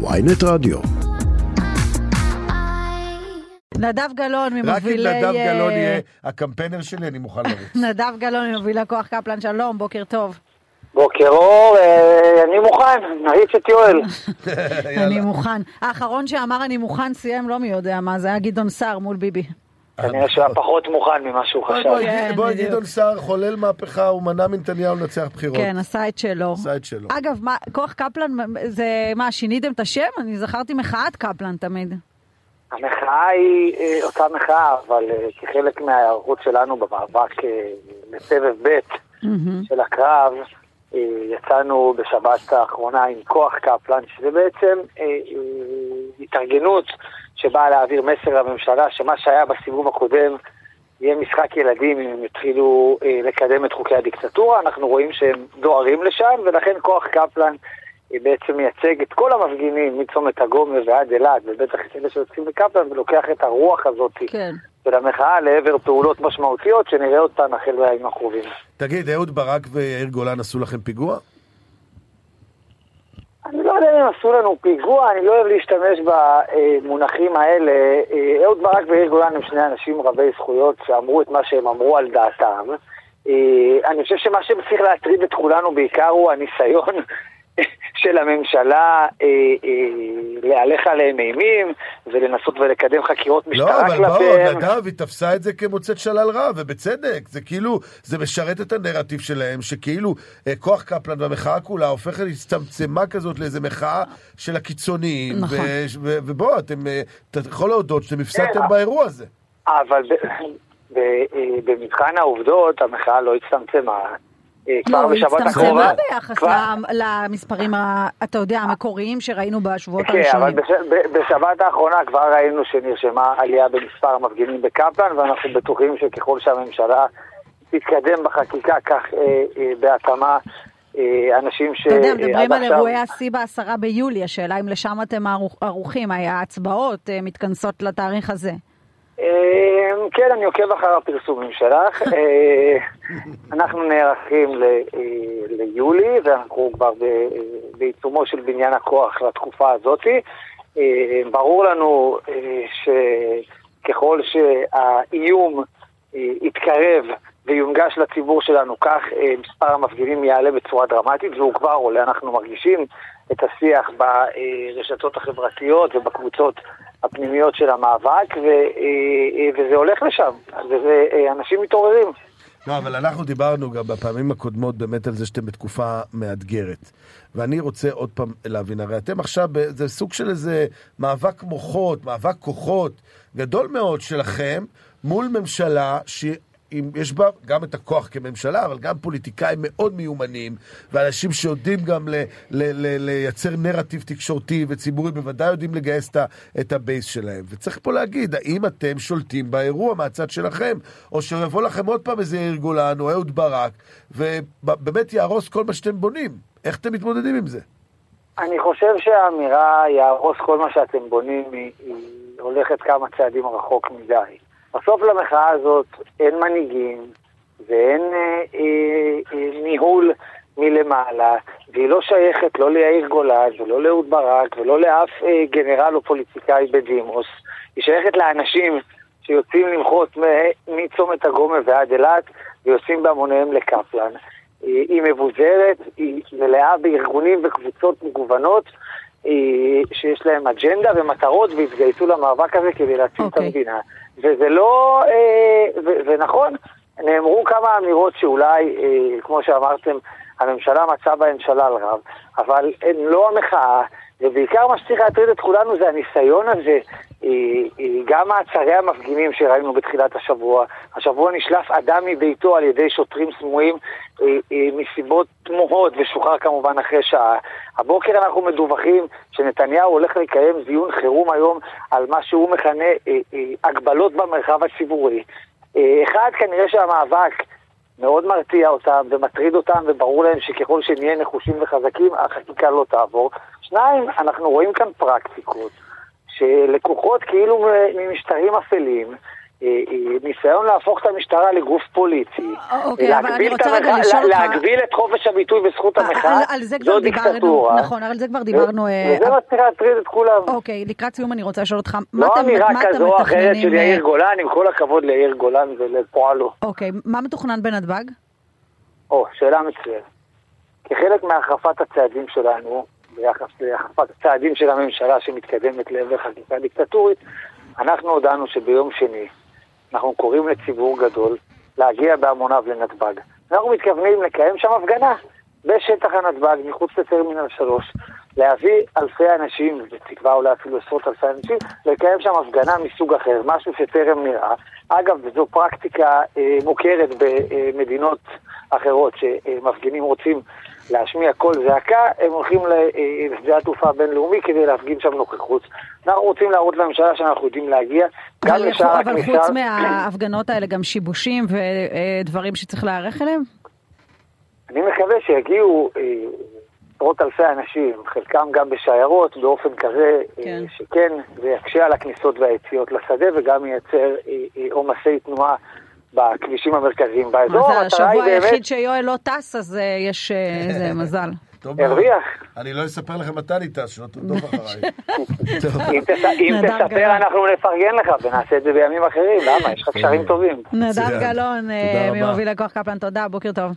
ויינט רדיו. נדב גלאון ממובילי... רק אם נדב אה, גלאון יהיה הקמפיינר שלי, אני מוכן לרוץ. נדב גלאון ממובילי כוח קפלן, שלום, בוקר טוב. בוקר אור, אה, אני מוכן, נריץ את יואל. אני מוכן. האחרון שאמר אני מוכן סיים לא מי יודע מה, זה היה גדעון סער מול ביבי. כנראה שהוא היה פחות מוכן ממה שהוא חשב. בואי, כן, בואי. גדעון סער חולל מהפכה, הוא מנע מנתניהו לנצח בחירות. כן, עשה את שלו. עשה את שלו. אגב, כוח קפלן, זה מה, שיניתם את השם? אני זכרתי מחאת קפלן תמיד. המחאה היא אה, אותה מחאה, אבל אה, כחלק מההיערכות שלנו במאבק אה, לסבב ב'. של הקרב, יצאנו בשבת האחרונה עם כוח קפלן, שזה בעצם התארגנות שבאה להעביר מסר לממשלה, שמה שהיה בסיבוב הקודם יהיה משחק ילדים אם הם יתחילו אה, לקדם את חוקי הדיקטטורה, אנחנו רואים שהם דוהרים לשם, ולכן כוח קפלן אה, בעצם מייצג את כל המפגינים מצומת הגומר ועד אילת, ובטח את אלה שיוצאים לקפלן, ולוקח את הרוח הזאת כן. של המחאה לעבר פעולות משמעותיות שנראה אותן החל מהימים הקרובים. תגיד, אהוד ברק ויאיר גולן עשו לכם פיגוע? אם עשו לנו פיגוע, אני לא אוהב להשתמש במונחים האלה. אה, אהוד ברק ויאיר גולן הם שני אנשים רבי זכויות שאמרו את מה שהם אמרו על דעתם. אה, אני חושב שמה שצריך להטריד את כולנו בעיקר הוא הניסיון של הממשלה אה, אה, להלך עליהם אימים ולנסות ולקדם חקירות לא, משטרה אבל בואו, כלפיהם. נדב, היא תפסה את זה כמוצאת שלל רע, ובצדק. זה כאילו, זה משרת את הנרטיב שלהם, שכאילו אה, כוח קפלן והמחאה כולה הופכת להצטמצמה כזאת לאיזה מחאה של הקיצוניים. נכון. ו- ו- ובואו, אתם, אה, אתה יכול להודות שאתם הפסדתם כן. באירוע הזה. אבל ב- ב- אה, במבחן העובדות המחאה לא הצטמצמה. אה, לא, כבר היא בשבת הצטמצמה הקרובה. ביחס כבר- ל- למספרים, ה- אתה יודע, המקוריים שראינו בשבועות כן, אבל הראשונים. בש- ב- בשבת האחרונה כבר ראינו שנרשמה עלייה במספר המפגינים בקפלן, ואנחנו בטוחים שככל שהממשלה תתקדם בחקיקה, כך אה, אה, בהתאמה אנשים ש... אתה יודע, מדברים על אירועי השיא בעשרה ביולי, השאלה אם לשם אתם ערוכים, ההצבעות מתכנסות לתאריך הזה. אה, כן, אני עוקב אחר הפרסומים שלך. אה, אנחנו נערכים ל- אה, ליולי, ואנחנו כבר ב- אה, בעיצומו של בניין הכוח לתקופה הזאת. ברור לנו שככל שהאיום יתקרב ויונגש לציבור שלנו, כך מספר המפגינים יעלה בצורה דרמטית, והוא כבר עולה, אנחנו מרגישים את השיח ברשתות החברתיות ובקבוצות הפנימיות של המאבק, ו, אה, אה, וזה הולך לשם, וזה, אה, מתעוררים. לא, אבל אנחנו דיברנו גם בפעמים הקודמות באמת על זה שאתם בתקופה מאתגרת. ואני רוצה עוד פעם להבין, הרי אתם עכשיו, זה סוג של איזה מאבק מוחות, מאבק כוחות גדול מאוד שלכם מול ממשלה שיש בה גם את הכוח כממשלה, אבל גם פוליטיקאים מאוד מיומנים, ואנשים שיודעים גם ל- ל- ל- לייצר נרטיב תקשורתי וציבורי, בוודאי יודעים לגייס את הבייס שלהם. וצריך פה להגיד, האם אתם שולטים באירוע מהצד שלכם, או שיבוא לכם עוד פעם איזה יאיר גולן או אהוד ברק, ובאמת יהרוס כל מה שאתם בונים. איך אתם מתמודדים עם זה? אני חושב שהאמירה יהרוס כל מה שאתם בונים היא, היא הולכת כמה צעדים רחוק מדי. בסוף למחאה הזאת אין מנהיגים ואין אה, אה, אה, ניהול מלמעלה, והיא לא שייכת לא ליאיר גולן ולא לאהוד ברק ולא לאף אה, גנרל או פוליטיקאי בדימוס. היא שייכת לאנשים שיוצאים למחות מצומת הגומר ועד אילת ויוצאים בהמוניהם לקפלן. היא מבוזרת, היא מלאה בארגונים וקבוצות מגוונות שיש להם אג'נדה ומטרות והתגייסו למאבק הזה כדי להציל את אוקיי. המדינה. וזה לא, אה, ונכון, נאמרו כמה אמירות שאולי, אה, כמו שאמרתם, הממשלה מצאה בהן שלל רב, אבל הן לא המחאה, ובעיקר מה שצריך להטריד את כולנו זה הניסיון הזה, אה, אה, גם מעצרי המפגינים שראינו בתחילת השבוע, השבוע נשלף אדם מביתו על ידי שוטרים סמויים אה, אה, מסיבות תמוהות ושוחרר כמובן אחרי שעה. הבוקר אנחנו מדווחים שנתניהו הולך לקיים דיון חירום היום על מה שהוא מכנה אה, אה, הגבלות במרחב הציבורי. אה, אחד, כנראה שהמאבק מאוד מרתיע אותם ומטריד אותם, וברור להם שככל שנהיה נחושים וחזקים, החקיקה לא תעבור. שניים, אנחנו רואים כאן פרקטיקות שלקוחות כאילו ממשטרים אפלים, ניסיון להפוך את המשטרה לגוף פוליטי, אוקיי, אבל אני רוצה רגע לשאול אותך... להגביל את חופש הביטוי וזכות המחאה, זו דיקטטורה. נכון, על זה כבר דיברנו. וזה מה שצריך להטריד את כולם. אוקיי, לקראת סיום אני רוצה לשאול אותך, מה אתם מתכננים... לא אמירה כזו או אחרת של יאיר גולן, עם כל הכבוד ליאיר גולן ולפועלו. אוקיי, מה מתוכנן בנתב"ג? או, שאלה מצוינת. כחלק מהחרפת הצעדים שלנו, ביחס להחרפת הצעדים של הממשלה שמתקדמת לעבר חקיקה דיקטטורית, אנחנו הודענו שביום שני אנחנו קוראים לציבור גדול להגיע בהמוניו לנתב"ג. אנחנו מתכוונים לקיים שם הפגנה בשטח הנתב"ג, מחוץ לטרמינל 3, להביא אלפי אנשים, בתקווה אולי אפילו עשרות אלפי אנשים, לקיים שם הפגנה מסוג אחר, משהו שטרם נראה. אגב, זו פרקטיקה אה, מוכרת במדינות אחרות, שמפגינים רוצים להשמיע קול זעקה, הם הולכים לשדה התעופה הבינלאומי כדי להפגין שם נוכחות. אנחנו רוצים להראות לממשלה שאנחנו יודעים להגיע גם לשער הכניסה. אבל חוץ מההפגנות האלה גם שיבושים ודברים שצריך להיערך אליהם? אני מקווה שיגיעו עשרות אלפי אנשים, חלקם גם בשיירות, באופן כזה כן. שכן, זה יקשה על הכניסות והיציאות לשדה וגם ייצר עומסי תנועה בכבישים המרכזיים באזור. זה השבוע היחיד שיואל לא טס, אז יש איזה מזל. הרוויח. אני לא אספר לכם מתי אני טס, שלא תרדוף אחריי. אם תספר אנחנו נפרגן לך ונעשה את זה בימים אחרים, למה? יש לך קשרים טובים. נדב גלאון, ממוביל הכוח קפלן, תודה, בוקר טוב.